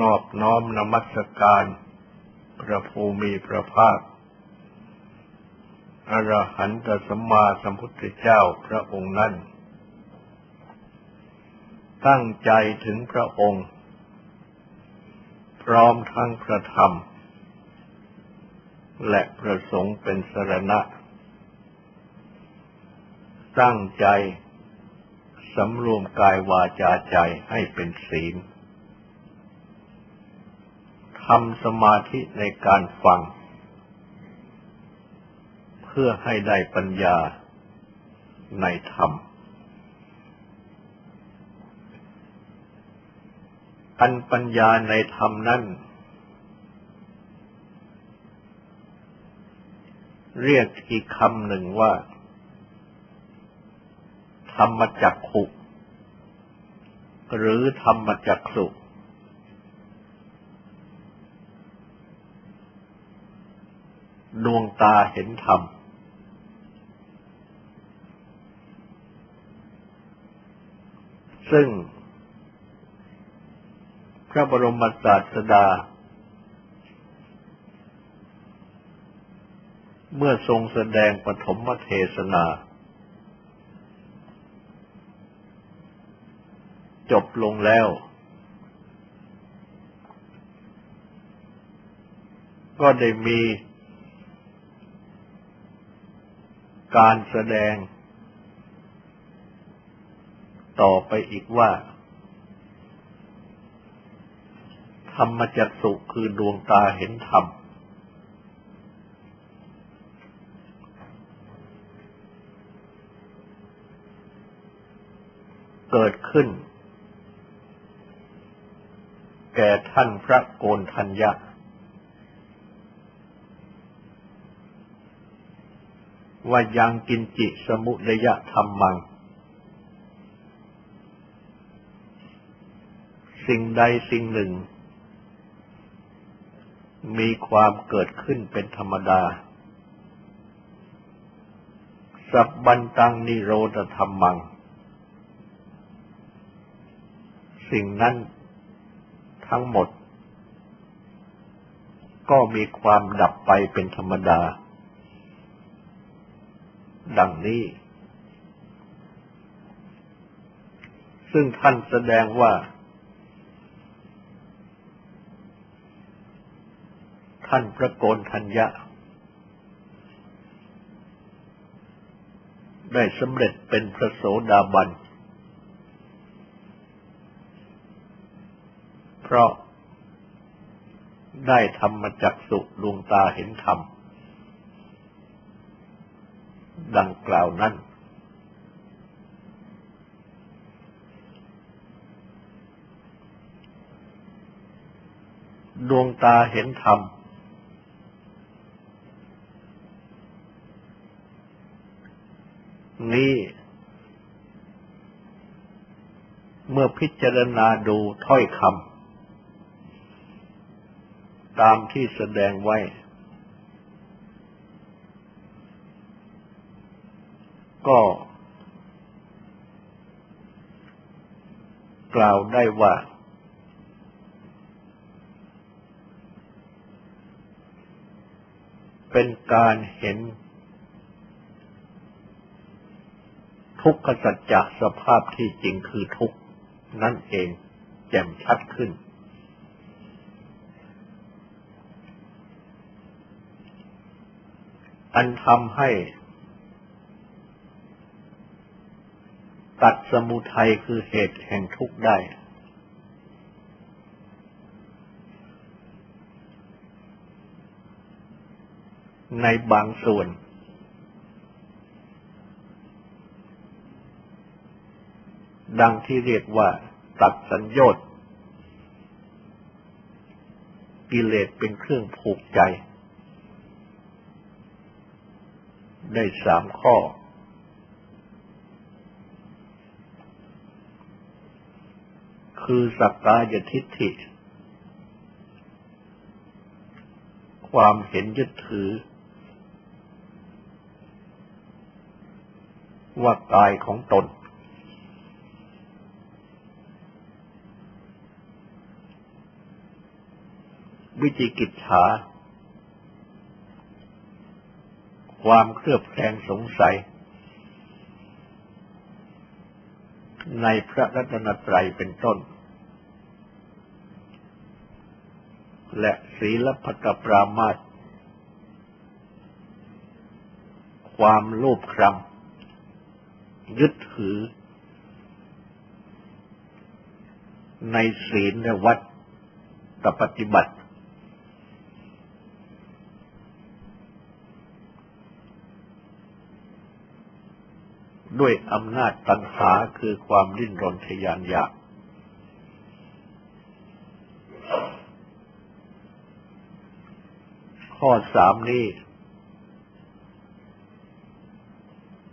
นอบน้อมนมัสการ พระภูมิพระภาคอรหันตสัมมาสัมพุทธเจ้าพระองค์นั้น ตั้งใจถึงพระองค์ พร้อมทั้งพระธรรม และประสงค์เป็นสรณะ ตั้งใจสำรวมกายวาจาใจให้เป็นศีล ทำสมาธิในการฟัง เพื่อให้ได้ปัญญาในธรรม อันปัญญาในธรรมนั้นเรียกอีกคำหนึ่งว่า ธรรมจักขุ หรือธรรมจักสุ ดวงตาเห็นธรรม ซึ่ง พระบรมศาสดา เมื่อทรงแสดงปฐมเทศนา จบลงแล้วก็ได้มี การแสดง ต่อไปอีกว่า ธรรมจักสุคือดวงตาเห็นธรรม เกิดขึ้น แก่ท่านพระโกนทัญญา ว่ายังกินจิสมุดยะธรรมัง สิ่งใดสิ่งหนึ่ง มีความเกิดขึ้นเป็นธรรมดา สับบันตังนิโรธธรรมัง สิ่งนั้นทั้งหมด ก็มีความดับไปเป็นธรรมดา ดังนี้ ซึ่งท่านแสดงว่า ท่านพระโกนทัญญะ ได้สำเร็จเป็นพระโสดาบัน เพราะได้ธรรมจักสุดวงตาเห็นธรรม ดังกล่าวนั้น ดวงตาเห็นธรรม นี้ เมื่อพิจารณาดูถ้อยคำตามที่แสดงไว้ ก็กล่าวได้ว่า เป็นการเห็น ทุกขสัจจะสภาพที่จริงคือทุกนั่นเองแจ่มชัดขึ้น อันทำให้ ตัดสมุทัยคือเหตุแห่งทุกข์ได้ ในบางส่วน ดังที่เรียกว่าตัดสัญญต์กิเลสเป็นเครื่องผูกใจ ได้สามข้อ คือสักกายทิฏฐิ ความเห็นยึดถือ ว่ากายของตน วิจิกิจฉา ความเครือบแคลงสงสัยในพระรัตนตรัยเป็นต้น และศีลพัตปรามาตความโลภครำยึดถือ ในศีลและวัดตปฏิบัติ ด้วยอำนาจตัณหาคือความดิ้นรนทยานอยาก ข้อสามนี้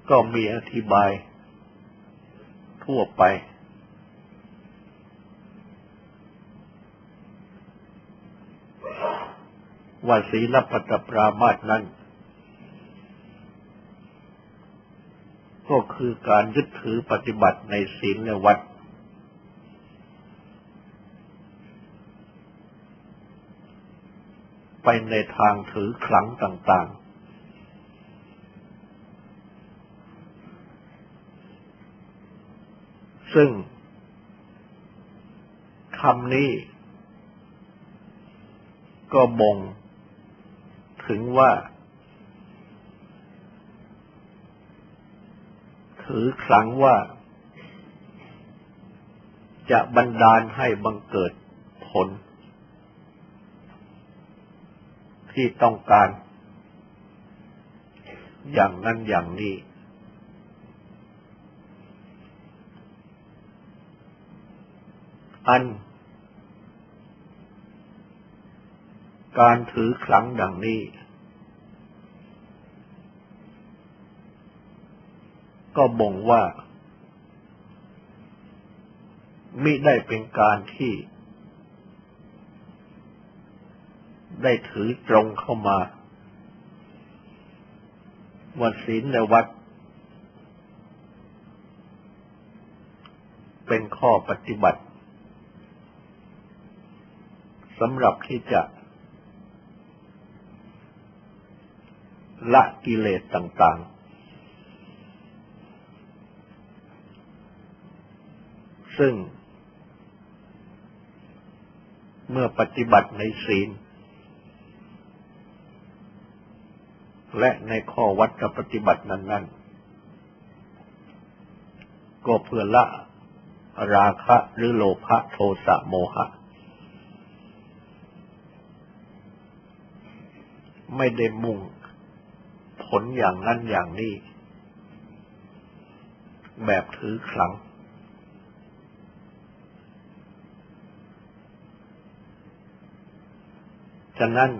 ก็มีอธิบาย ทั่วไป ว่าศีลปัตปรามาสนั้น ก็คือการยึดถือปฏิบัติในศีลและวัด ไปในทางถือขลังต่างๆ ซึ่งคำนี้ ก็บ่ง ถึงว่า ถือครั้งว่า จะบันดาลให้บังเกิดผล ที่ต้องการ อย่างนั้นอย่างนี้อัน การถือครั้งดังนี้ ก็บ่งว่า มิได้เป็นการที่ ได้ถือตรงเข้ามาว่าศีลในวัด เป็นข้อปฏิบัติสำหรับที่จะ ละกิเลสต่างๆ ซึ่งเมื่อปฏิบัติในศีล และในข้อวัดกับปฏิบัตินั้น ๆ ก็เพื่อละราคะหรือโลภะโทสะโมหะ ไม่ได้มุ่งผลอย่างนั้นอย่างนี้ แบบถือขลัง ฉะนั้น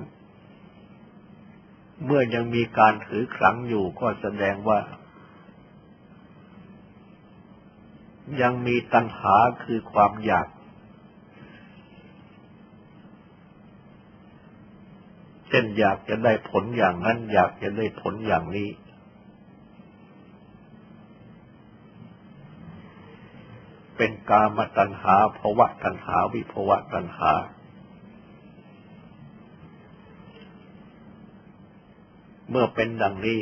เมื่อยังมีการถือครั้งอยู่ก็แสดงว่า ยังมีตัณหาคือความอยาก เช่นอยากจะได้ผลอย่างนั้น อยากจะได้ผลอย่างนี้ เป็นกามตัณหาภวะตัณหา วิภวะตัณหา เมื่อเป็นดังนี้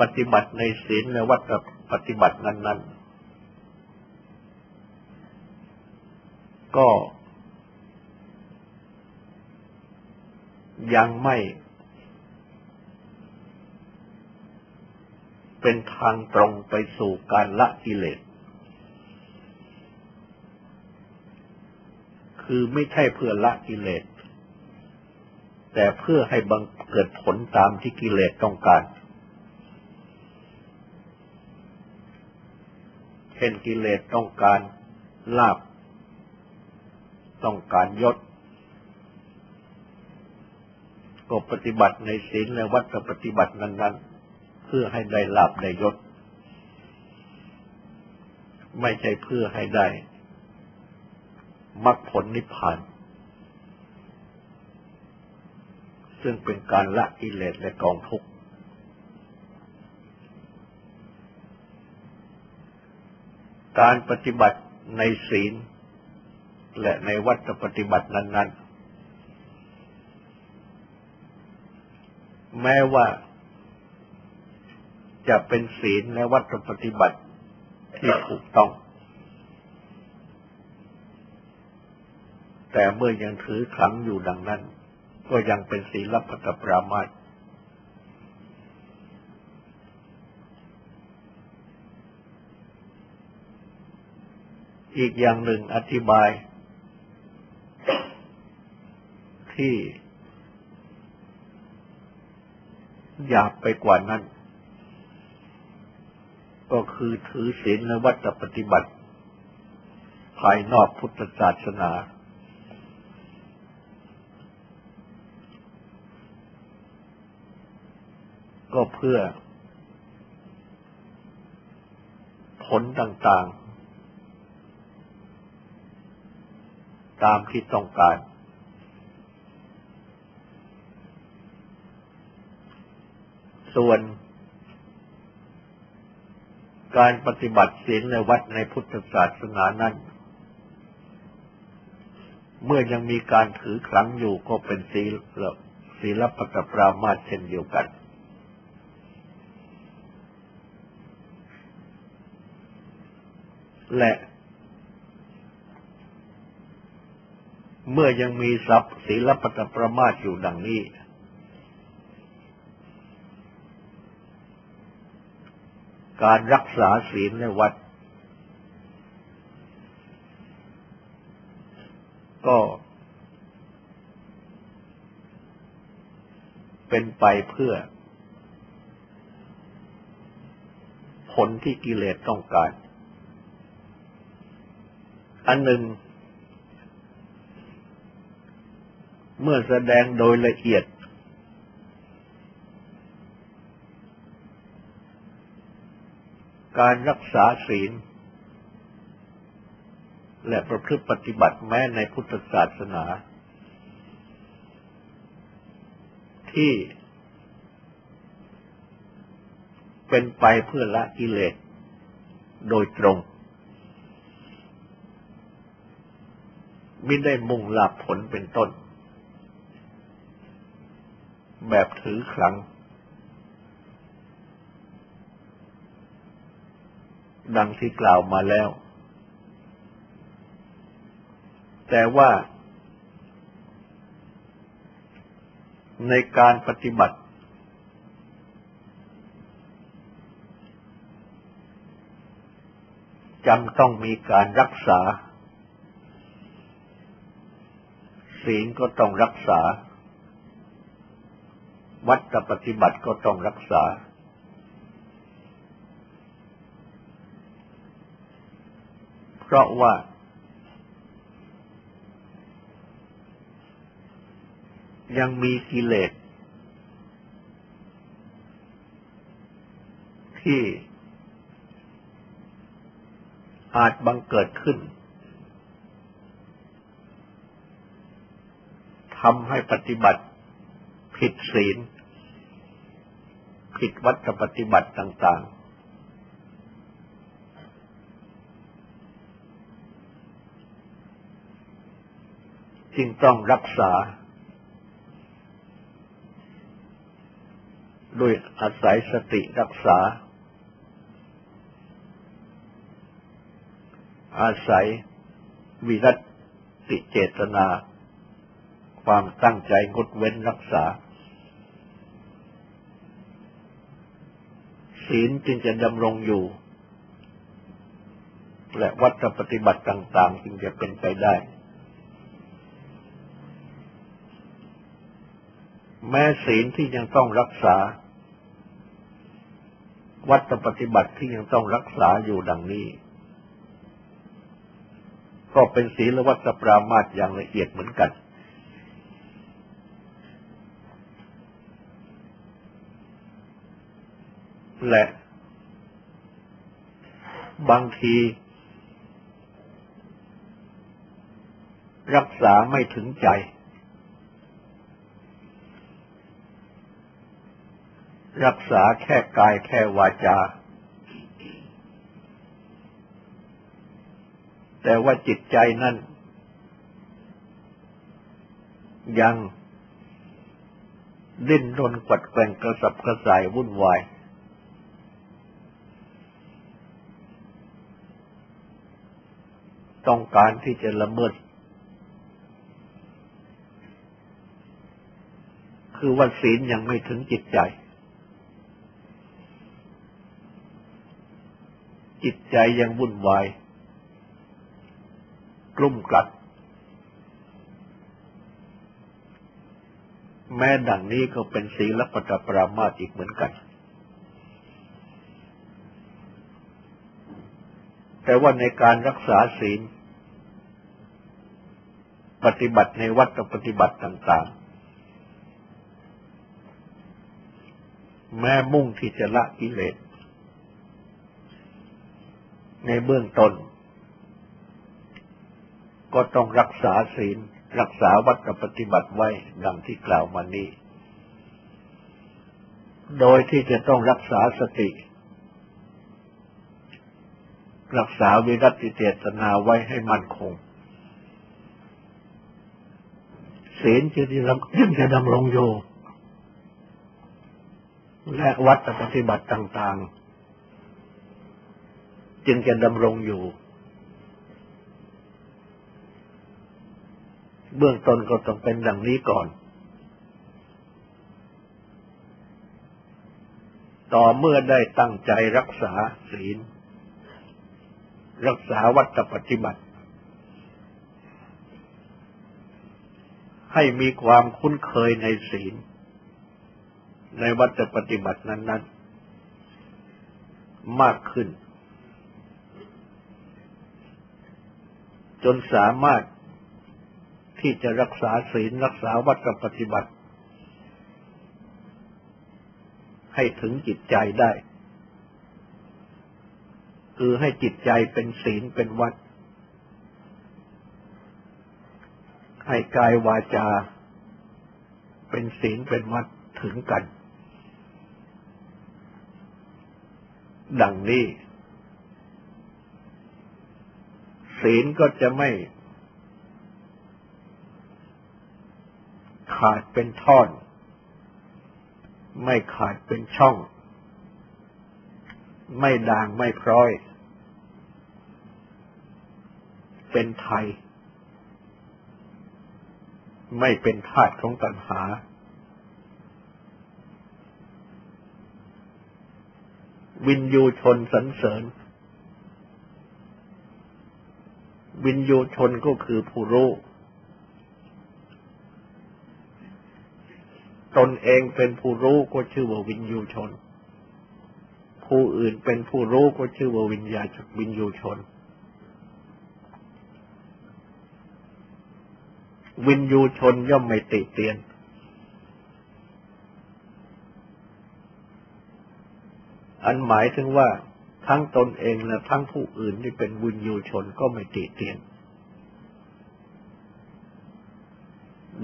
ปฏิบัติในศีลและวัดปฏิบัตินั้นๆก็ยังไม่ เป็นทางตรงไปสู่การละกิเลส คือไม่ใช่เพื่อละกิเลส แต่เพื่อให้บังเกิดผลตามที่กิเลสต้องการ เช่นกิเลสต้องการลาบ ต้องการยศ ก็ปฏิบัติในศีลและวัตปฏิบัตินั้น ๆ เพื่อให้ได้ลาบได้ยศ ไม่ใช่เพื่อให้ได้มรรคผลนิพพาน ซึ่งเป็นการละกิเลสและกองทุกข์ การปฏิบัติในศีล และในวัตปฏิบัตินั้น ๆ แม้ว่าจะเป็นศีลและวัตปฏิบัติที่ถูกต้อง แต่เมื่อยังถือขังอยู่ดังนั้น ก็ยังเป็นศีลพัตปรามาตอีกอย่างหนึ่งอธิบาย ที่อยากไปกว่านั้น ก็คือถือศีลและวัตปฏิบัติ ภายนอกพุทธศาสนา ก็เพื่อ ผลต่างๆ ตามที่ต้องการ ส่วนการปฏิบัติศีลในวัดในพุทธศาสนานั้น เมื่อยังมีการถือครั้งอยู่ก็เป็นศีลศีลปตปรามาเช่นเดียวกัน และ เมื่อยังมีทรัพย์ศีลปตประมาทอยู่ดังนี้ การรักษาศีลในวัด ก็เป็นไปเพื่อ ผลที่กิเลสต้องการ อันหนึ่ง เมื่อแสดงโดยละเอียด การรักษาศีล และประพฤติปฏิบัติแม้ในพุทธศาสนา ที่เป็นไปเพื่อละกิเลสโดยตรง มิได้มุ่งลาภผลเป็นต้น แบบถือครั้งดังที่กล่าวมาแล้ว แต่ว่า ในการปฏิบัติ จำต้องมีการรักษา ศีลก็ต้องรักษา วัดปฏิบัติก็ต้องรักษา เพราะว่า ยังมีกิเลสที่อาจบังเกิดขึ้น ทำให้ปฏิบัติ ผิดศีล ผิดวัตปฏิบัติต่าง ๆ จึงต้องรักษา โดยอาศัยสติรักษา อาศัยวิรัติเจตนา ความตั้งใจงดเว้นรักษา ศีลจึงจะดำรงอยู่ และวัตปฏิบัติต่างๆจึงจะเป็นไปได้ แม้ศีลที่ยังต้องรักษา วัตปฏิบัติที่ยังต้องรักษาอยู่ดังนี้ก็เป็นศีลวัตรปรามาตอย่างละเอียดเหมือนกัน และ บางที รักษาไม่ถึงใจ รักษาแค่กายแค่วาจา แต่ว่าจิตใจนั้นยังดิ้นรนกวัดแกงกระสับกระส่ายวุ่นวาย ต้องการที่จะละเมิด คือว่าศีลยังไม่ถึงจิตใจ จิตใจยังวุ่นวาย กลุ่มกลัด แม้ดังนี้ก็เป็นศีลปัตปรามาตอีกเหมือนกันแต่ว่าในการรักษาศีล ปฏิบัติในวัดปฏิบัติต่าง ๆ แม้มุ่งที่จะละกิเลสในเบื้องต้น ก็ต้องรักษาศีล รักษาวัดปฏิบัติไว้ดังที่กล่าวมานี้ โดยที่จะต้องรักษาสติ รักษาวิรัติเจตนาไว้ให้มั่นคง ศีลจึงยังจะดำรงอยู่ และวัดปฏิบัติต่าง ๆ จึงจะดำรงอยู่ เบื้องต้นก็ต้องเป็นดังนี้ก่อน ต่อเมื่อได้ตั้งใจรักษาศีล รักษาวัตปฏิบัติ ให้มีความคุ้นเคยในศีล ในวัตปฏิบัตินั้น ๆ มากขึ้น จนสามารถที่จะรักษาศีลรักษาวัดปฏิบัติ ให้ถึงจิตใจได้ คือให้จิตใจเป็นศีลเป็นวัด ให้กายวาจา เป็นศีลเป็นวัดถึงกัน ดังนี้ ศีลก็จะไม่ ขาดเป็นท่อน ไม่ขาดเป็นช่อง ไม่ด่างไม่พร้อย เป็นไทย ไม่เป็นธาตุของตัณหา วินยูชนสันเสริญ วินยูชนก็คือผู้รู้ตนเองเป็นผู้รู้ก็ชื่อว่าวิญญูชน ผู้อื่นเป็นผู้รู้ก็ชื่อว่าวิญญาณวิญญูชน วิญญูชนย่อมไม่ติเตียน อันหมายถึงว่าทั้งตนเองและทั้งผู้อื่นที่เป็นวิญญูชนก็ไม่ติเตียน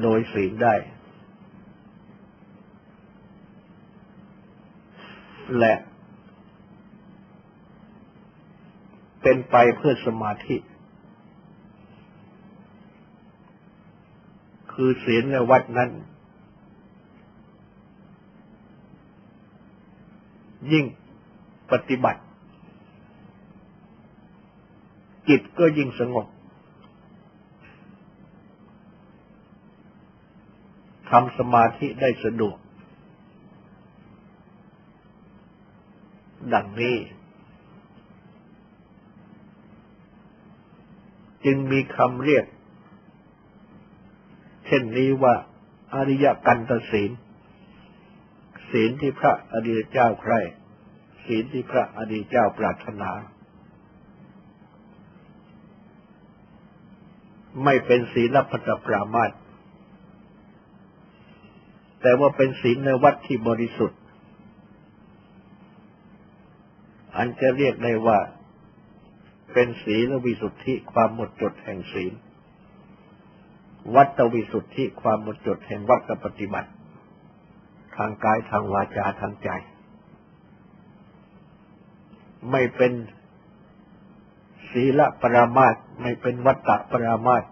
โดยศีลได้ และ เป็นไปเพื่อสมาธิ คือศีลในวัดนั้น ยิ่งปฏิบัติ จิตก็ยิ่งสงบทำสมาธิได้สะดวก ดังนี้ จึงมีคำเรียก ช่นนี้ว่าอริยกันตศีล ศีลที่พระอดีตเจ้าใคร ศีลที่พระอดีตเจ้าปรารถนา ไม่เป็นศีลพัตปรามาตแต่ว่าเป็นศีลในวัดที่บริสุทธิ์ อันจะเรียกได้ว่าเป็นศีลวิสุทธิความหมดจดแห่งศีล วัตวิสุทธิความหมดจดแห่งวัตปฏิบัติ ทางกายทางวาจาทางใจ ไม่เป็นศีลปรามาตไม่เป็นวัตตะปรามาต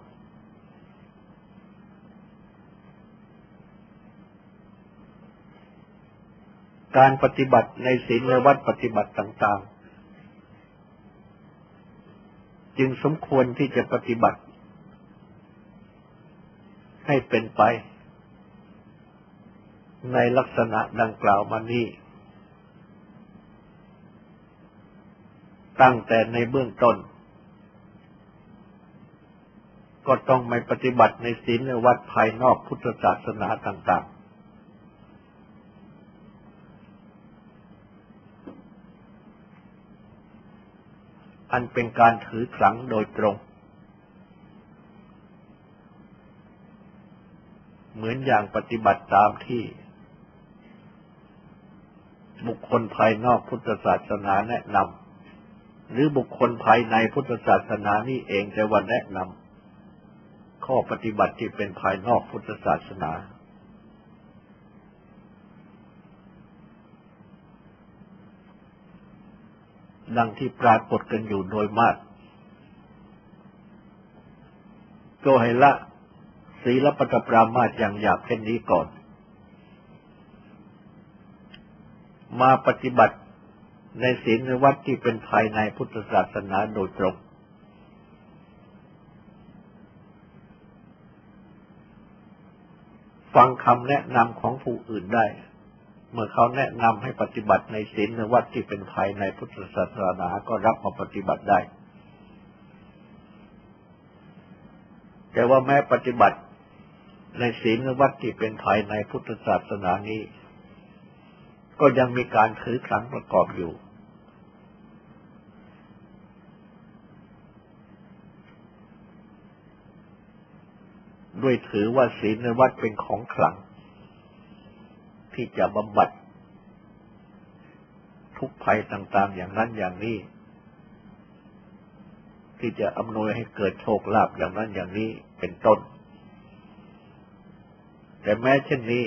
การปฏิบัติในศีลในวัดปฏิบัติต่าง ๆ จึงสมควรที่จะปฏิบัติ ให้เป็นไป ในลักษณะดังกล่าวมานี้ ตั้งแต่ในเบื้องต้น ก็ต้องไม่ปฏิบัติในศีลในวัดภายนอกพุทธศาสนาต่าง ๆอันเป็นการถือขลังโดยตรง เหมือนอย่างปฏิบัติตามที่ บุคคลภายนอกพุทธศาสนาแนะนำหรือบุคคลภายในพุทธศาสนานี่เองจะว่าแนะนำข้อปฏิบัติที่เป็นภายนอกพุทธศาสนา ดังที่ปรากฏกันอยู่โดยมากก็ให้ละ ศีลปตปรามาตอย่างหยาบเช่นนี้ก่อน มาปฏิบัติในศีลในวัดที่เป็นภายในพุทธศาสนาโดยตรง ฟังคำแนะนำของผู้อื่นได้ เมื่อเขาแนะนำให้ปฏิบัติในศีลในวัดที่เป็นภายในพุทธศาสนาก็รับมาปฏิบัติได้แต่ว่าแม้ปฏิบัติ ในศีลในวัดที่เป็นภายในพุทธศาสนานี้ ก็ยังมีการถือครั้งประกอบอยู่ ด้วยถือว่าศีลในวัดเป็นของขลัง ที่จะบำบัด ทุกภัยต่าง ๆ อย่างนั้นอย่างนี้ ที่จะอำนวยให้เกิดโชคลาภอย่างนั้นอย่างนี้เป็นต้น แต่แม้เช่นนี้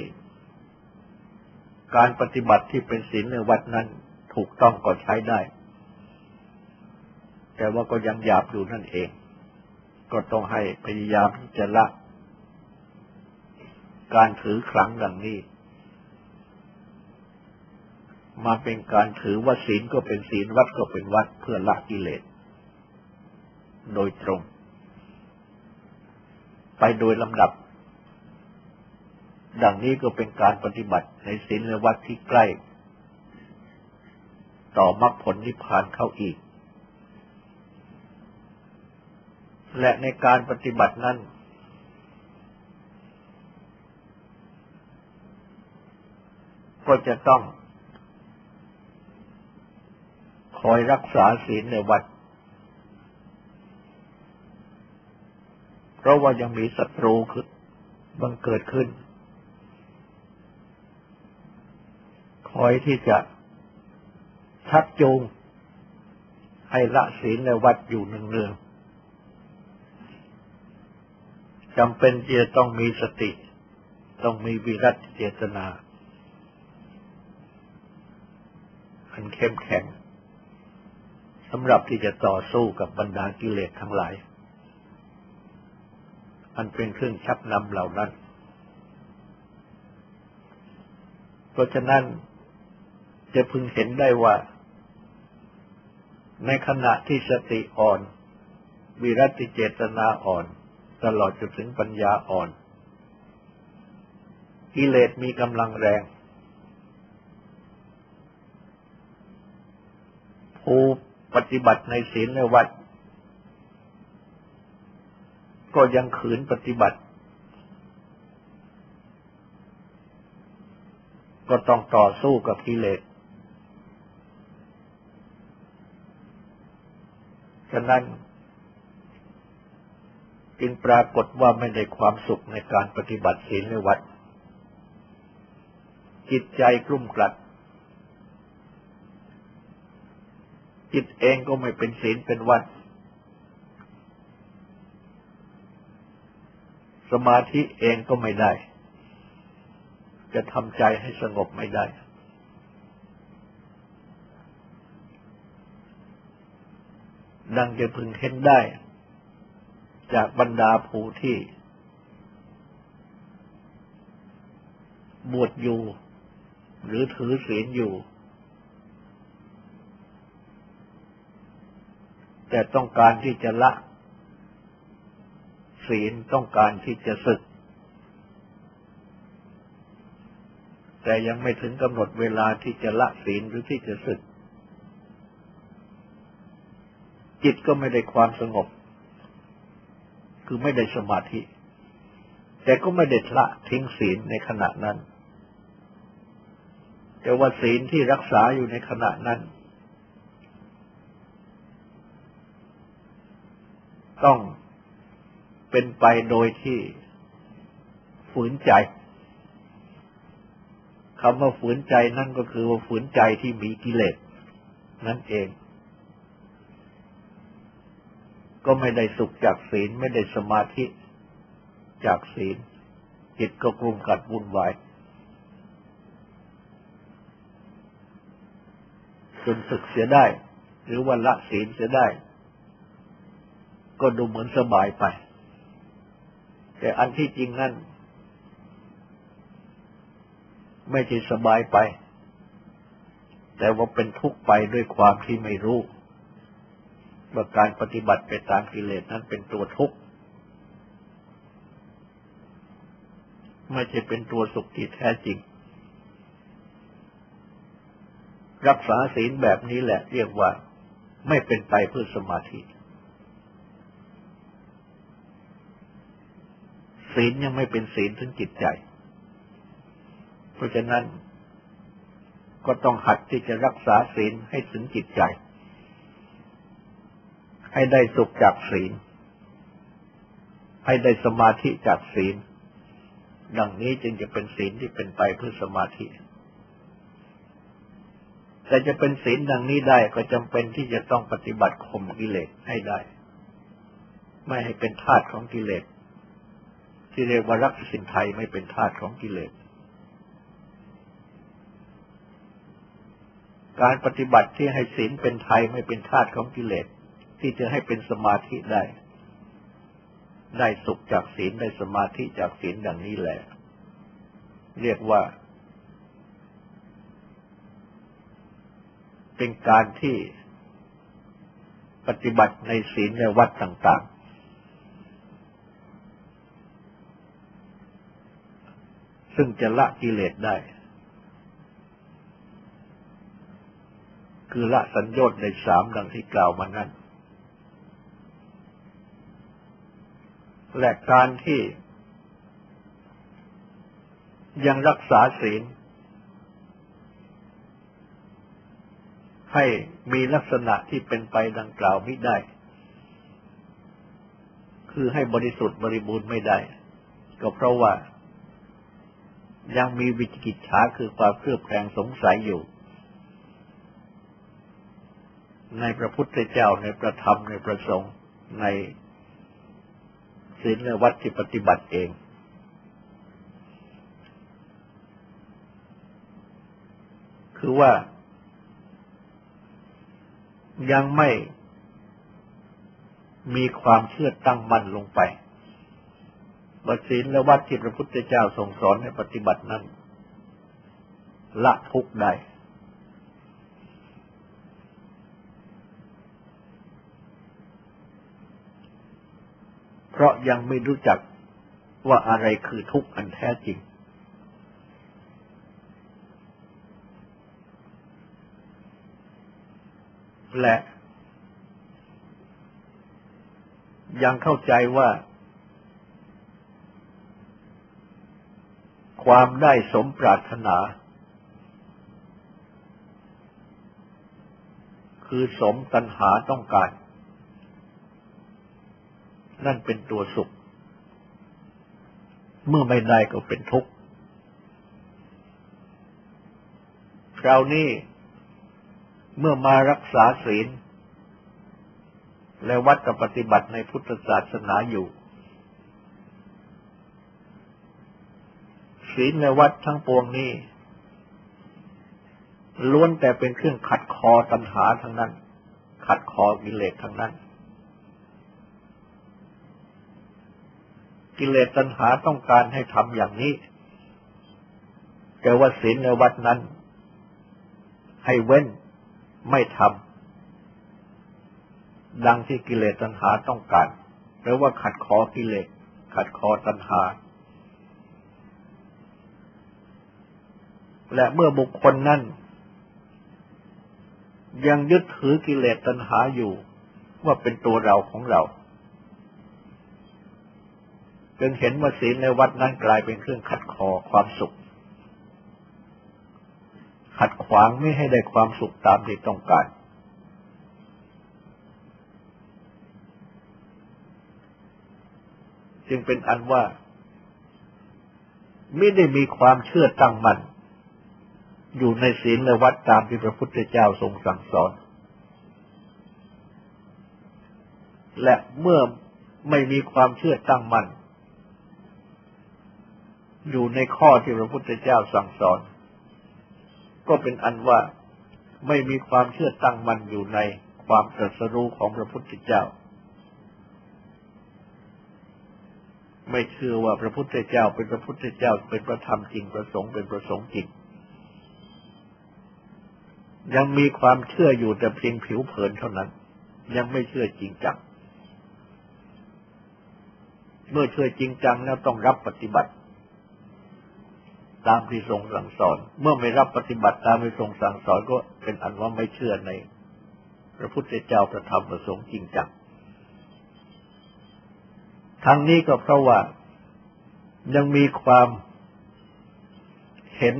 การปฏิบัติที่เป็นศีลในวัดนั้นถูกต้องก็ใช้ได้ แต่ว่าก็ยังหยาบอยู่นั่นเอง ก็ต้องให้พยายามที่จะละ การถือครั้งดังนี้ มาเป็นการถือว่าศีลก็เป็นศีลวัดก็เป็นวัดเพื่อละกิเลสโดยตรง ไปโดยลำดับ ดังนี้ก็เป็นการปฏิบัติในศีลและวัดที่ใกล้ ต่อมรรคผลนิพพานเข้าอีก และในการปฏิบัตินั้น ก็จะต้อง คอยรักษาศีลในวัด เพราะว่ายังมีศัตรูขึ้นบังเกิดขึ้น อยที่จะชักจูงให้ละศีลในวัดอยู่เนืองๆจำเป็นที่จะต้องมีสติ ต้องมีวิรัตเจตนาอันเข้มแข็งสำหรับที่จะต่อสู้กับบรรดากิเลสทั้งหลาย อันเป็นเครื่องชักนำเหล่านั้น เพราะฉะนั้น จะพึงเห็นได้ว่า ในขณะที่สติอ่อน วิรัติเจตนาอ่อน ตลอดจนถึงปัญญาอ่อน กิเลสมีกำลังแรงภูปฏิบัติในศีลในวัด ก็ยังขืนปฏิบัติ ก็ต้องต่อสู้กับกิเลสะนั้น จึงปรากฏว่าไม่ได้ความสุขในการปฏิบัติศีลในวัด จิตใจกลุ่มกลัด จิตเองก็ไม่เป็นศีลเป็นวัด สมาธิเองก็ไม่ได้ จะทำใจให้สงบไม่ได้ ดังจะพึงเห็นได้ จากบรรดาผู้ที่ บวชอยู่ หรือถือศีลอยู่ แต่ต้องการที่จะละศีลต้องการที่จะศึก แต่ยังไม่ถึงกำหนดเวลาที่จะละศีลหรือที่จะศึก จิตก็ไม่ได้ความสงบ คือไม่ได้สมาธิ แต่ก็ไม่ได้ละทิ้งศีลในขณะนั้น แต่ว่าศีลที่รักษาอยู่ในขณะนั้น ต้องเป็นไปโดยที่ฝืนใจคำว่าฝืนใจนั่นก็คือว่าฝืนใจที่มีกิเลสนั่นเอง ก็ไม่ได้สุขจากศีล ไม่ได้สมาธิจากศีล จิตก็กลุ่มกัดวุ่นวายจนศึกเสียได้ หรือว่าละศีลเสียได้ ก็ดูเหมือนสบายไป แต่อันที่จริงนั่น ไม่ใช่สบายไป แต่ว่าเป็นทุกข์ไปด้วยความที่ไม่รู้ ว่าการปฏิบัติไปตามกิเลสนั้นเป็นตัวทุกข์ไม่ใช่เป็นตัวสุขที่แท้จริง รักษาศีลแบบนี้แหละเรียกว่าไม่เป็นไปเพื่อสมาธิ ศีลยังไม่เป็นศีลถึงจิตใจ เพราะฉะนั้นก็ต้องหัดที่จะรักษาศีลให้ถึงจิตใจ ให้ได้สุขจากศีล ให้ได้สมาธิจากศีล ดังนี้จึงจะเป็นศีลที่เป็นไปเพื่อสมาธิ แต่จะเป็นศีลดังนี้ได้ก็จำเป็นที่จะต้องปฏิบัติข่มกิเลสให้ได้ ไม่ให้เป็นทาสของกิเลส ที่เรียกว่ารักสินไทยไม่เป็นทาสของกิเลสการปฏิบัติที่ให้ศีลเป็นไทยไม่เป็นทาสของกิเลส ที่จะให้เป็นสมาธิได้ ได้สุขจากศีลได้สมาธิจากศีลดังนี้แหละ เรียกว่า เป็นการที่ปฏิบัติในศีลในวัดต่าง ๆ ซึ่งจะละกิเลสได้ คือละสัญญาณในสามดังที่กล่าวมานั้น และการที่ยังรักษาศีล ให้มีลักษณะที่เป็นไปดังกล่าวไม่ได้ คือให้บริสุทธิ์บริบูรณ์ไม่ได้ ก็เพราะว่า ยังมีวิจิกิจฉาคือความเครือบแคลงสงสัยอยู่ ในพระพุทธเจ้าในประธรรมในประสงค์ใน ศีลและวัดที่ปฏิบัติเอง คือว่า ยังไม่มีความเชื่อตั้งมั่นลงไปว่าศีลและวัดที่พระพุทธเจ้าทรงสอนให้ปฏิบัตินั้น ละทุกได้ เพราะยังไม่รู้จักว่าอะไรคือทุกข์อันแท้จริง และยังเข้าใจว่า ความได้สมปรารถนา คือสมตัณหาต้องการ นั่นเป็นตัวสุข เมื่อไม่ได้ก็เป็นทุกข์คราวนี้เมื่อมารักษาศีล และวัดกับปฏิบัติในพุทธศาสนาอยู่ ศีลและวัดทั้งปวงนี้ ล้วนแต่เป็นเครื่องขัดคอตัณหาทั้งนั้น ขัดคอกิเลสทั้งนั้น กิเลสตัณหาต้องการให้ทำอย่างนี้ แต่ว่าศีลและวัดนั้น ให้เว้นไม่ทำดังที่กิเลสตัณหาต้องการหรือว่าขัดคอกิเลสขัดคอตัณหา และเมื่อบุคคลนั้นยังยึดถือกิเลสตัณหาอยู่ ว่าเป็นตัวเราของเรา จึงเห็นว่าศีลในวัดนั้นกลายเป็นเครื่องขัดคอความสุข ขัดขวางไม่ให้ได้ความสุขตามที่ต้องการ จึงเป็นอันว่า ไม่ได้มีความเชื่อตั้งมัน่นอยู่ในศีลและวัดตามที่พระพุทธเจ้าทรงสั่งสอน และเมื่อไม่มีความเชื่อตั้งมัน่น อยู่ในข้อที่พระพุทธเจ้าสั่งสอน ก็เป็นอันว่าไม่มีความเชื่อตั้งมั่นอยู่ในความตรัสรู้ของพระพุทธเจ้า ไม่เชื่อว่าพระพุทธเจ้าเป็นพระพุทธเจ้าเป็นพระธรรมจริงประสงค์เป็นประสงค์จริงยังมีความเชื่ออยู่แต่เพียงผิวเผินเท่านั้น ยังไม่เชื่อจริงจัง เมื่อเชื่อจริงจังแล้วต้องรับปฏิบัติ ตามที่ทรงสั่งสอน เมื่อไม่รับปฏิบัติตามที่ทรงสั่งสอนก็เป็นอันว่าไม่เชื่อใน พระพุทธเจ้าประธรรมประสงค์จริงจังทั้งนี้ก็เพราะว่ายังมีความเห็น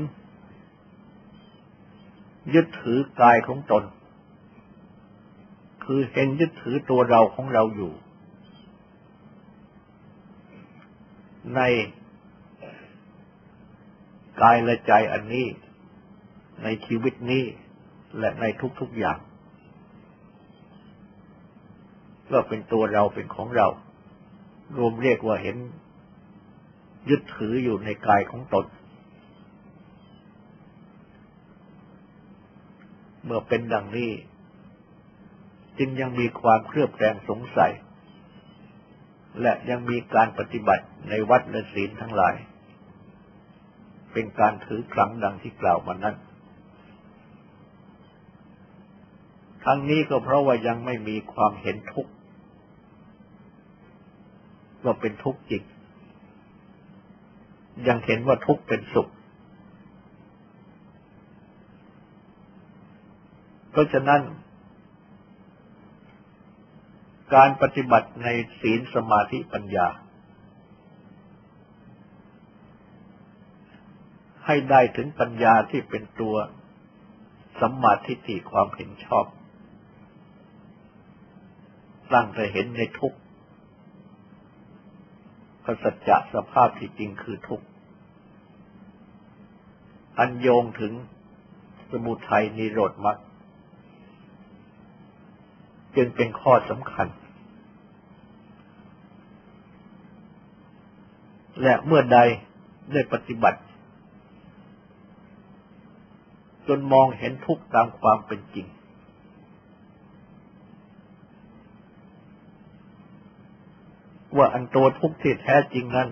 ยึดถือกายของตน คือเห็นยึดถือตัวเราของเราอยู่ ใน กายและใจอันนี้ ในชีวิตนี้และในทุกๆอย่าง ก็เป็นตัวเราเป็นของเรา รวมเรียกว่าเห็น ยึดถืออยู่ในกายของตน เมื่อเป็นดังนี้ จึงยังมีความเครือบแคลงสงสัย และยังมีการปฏิบัติในวัดและศีลทั้งหลาย เป็นการถือครั้งดังที่กล่าวมานั้น ทั้งนี้ก็เพราะว่ายังไม่มีความเห็นทุกข์ว่าเป็นทุกข์จริง ยังเห็นว่าทุกข์เป็นสุข เพราะฉะนั้น การปฏิบัติในศีลสมาธิปัญญา ให้ได้ถึงปัญญาที่เป็นตัวสัมมาทิฏฐิความเห็นชอบตั้งแต่เห็นในทุกข์พระสัจจะสภาพที่จริงคือทุกข์อันโยงถึงสมุทัยนิโรธมรรคจึงเป็นข้อสำคัญ และเมื่อใดได้ปฏิบัติ จนมองเห็นทุกข์ตามความเป็นจริง ว่าอันตัวทุกข์ที่แท้จริงนั้น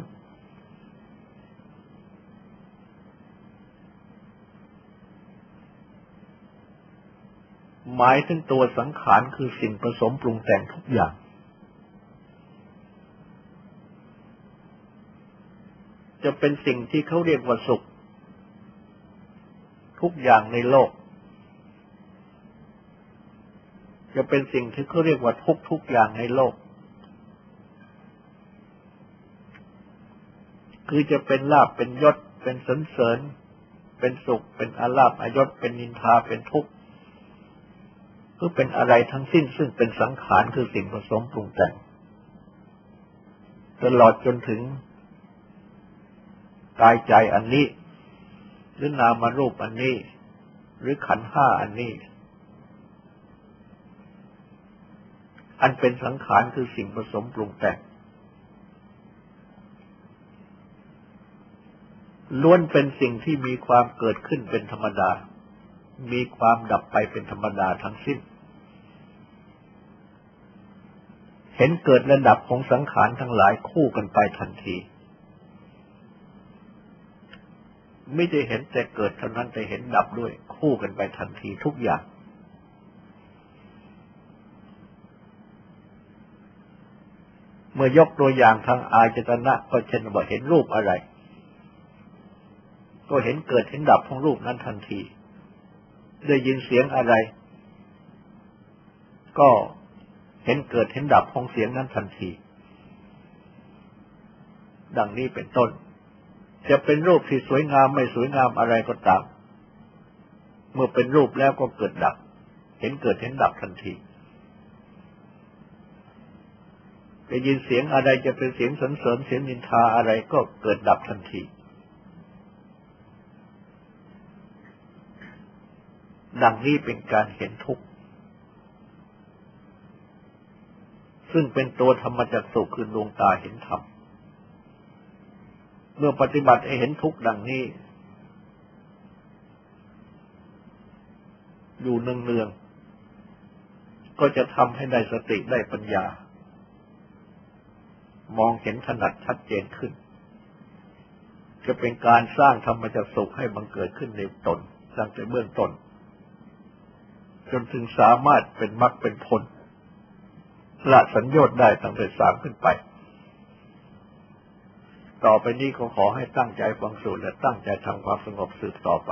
หมายถึงตัวสังขารคือสิ่งผสมปรุงแต่งทุกอย่างจะเป็นสิ่งที่เขาเรียกว่าสุข ทุกอย่างในโลก จะเป็นสิ่งที่เขาเรียกว่าทุกทุกอย่างในโลก คือจะเป็นลาบเป็นยศ เป็นสนเสริญ เป็นสุข เป็นอาลาบอายศเป็นนินทาเป็นทุกข์คือเป็นอะไรทั้งสิ้นซึ่งเป็นสังขารคือสิ่งผสมปรุงแต่งตลอดจนถึงกายใจอันนี้ หรือนามารูปอันนี้ หรือขันห้าอันนี้ อันเป็นสังขารคือสิ่งผสมปรุงแต่งล้วนเป็นสิ่งที่มีความเกิดขึ้นเป็นธรรมดา มีความดับไปเป็นธรรมดาทั้งสิ้น เห็นเกิดระดับของสังขารทั้งหลายคู่กันไปทันที ไม่ได้เห็นแต่เกิดเท่านั้นแต่เห็นดับด้วย คู่กันไปทันทีทุกอย่าง เมื่อยกตัวอย่างทางอายจตนะก็เช่นว่าเห็นรูปอะไร ก็เห็นเกิดเห็นดับของรูปนั้นทันที ได้ยินเสียงอะไร ก็เห็นเกิดเห็นดับของเสียงนั้นทันที ดังนี้เป็นต้น จะเป็นรูปที่สวยงามไม่สวยงามอะไรก็ตาม เมื่อเป็นรูปแล้วก็เกิดดับ เห็นเกิดเห็นดับทันทีจะยินเสียงอะไรจะเป็นเสียงสรรเสริญเสียงนินทาอะไรก็เกิดดับทันที ดังนี้เป็นการเห็นทุกข์ ซึ่งเป็นตัวธรรมจักสุคือดวงตาเห็นธรรม เมื่อปฏิบัติให้เห็นทุกข์ดังนี้ อยู่เนืองๆก็จะทำให้ได้สติได้ปัญญา มองเห็นถนัดชัดเจนขึ้น จะเป็นการสร้างธรรมจักสุขให้บังเกิดขึ้นในตนตั้งแต่เบื้องต้นจนถึงสามารถเป็นมรรคเป็นผลละสัญญาได้ตั้งแต่สามขึ้นไป ต่อไปนี้ก็ขอให้ตั้งใจฟังสูตรและตั้งใจทำความสงบสืบต่อไป